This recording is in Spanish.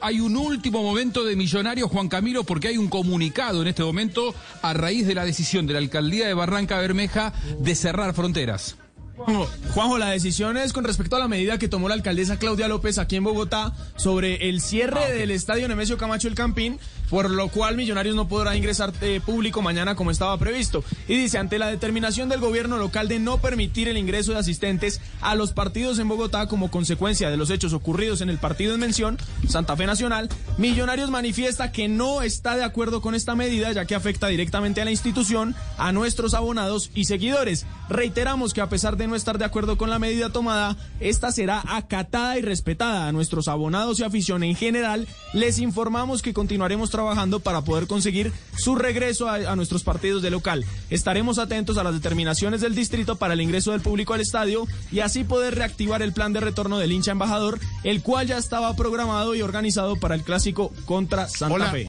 hay un último momento de Millonarios, Juan Camilo, porque hay un comunicado en este momento a raíz de la decisión de la alcaldía de Barranca Bermeja de cerrar fronteras. Juanjo, la decisión es con respecto a la medida que tomó la alcaldesa Claudia López aquí en Bogotá sobre el cierre del estadio Nemesio Camacho El Campín, por lo cual Millonarios no podrá ingresar eh, público mañana como estaba previsto. Y dice, ante la determinación del gobierno local de no permitir el ingreso de asistentes a los partidos en Bogotá como consecuencia de los hechos ocurridos en el partido en mención, Santa Fe Nacional, Millonarios manifiesta que no está de acuerdo con esta medida ya que afecta directamente a la institución, a nuestros abonados y seguidores. Reiteramos que a pesar de no estar de acuerdo con la medida tomada, esta será acatada y respetada. A nuestros abonados y afición en general, les informamos que continuaremos trabajando para poder conseguir su regreso a, a nuestros partidos de local. Estaremos atentos a las determinaciones del distrito para el ingreso del público al estadio y así poder reactivar el plan de retorno del hincha embajador, el cual ya estaba programado y organizado para el clásico contra Santa Hola. Fe.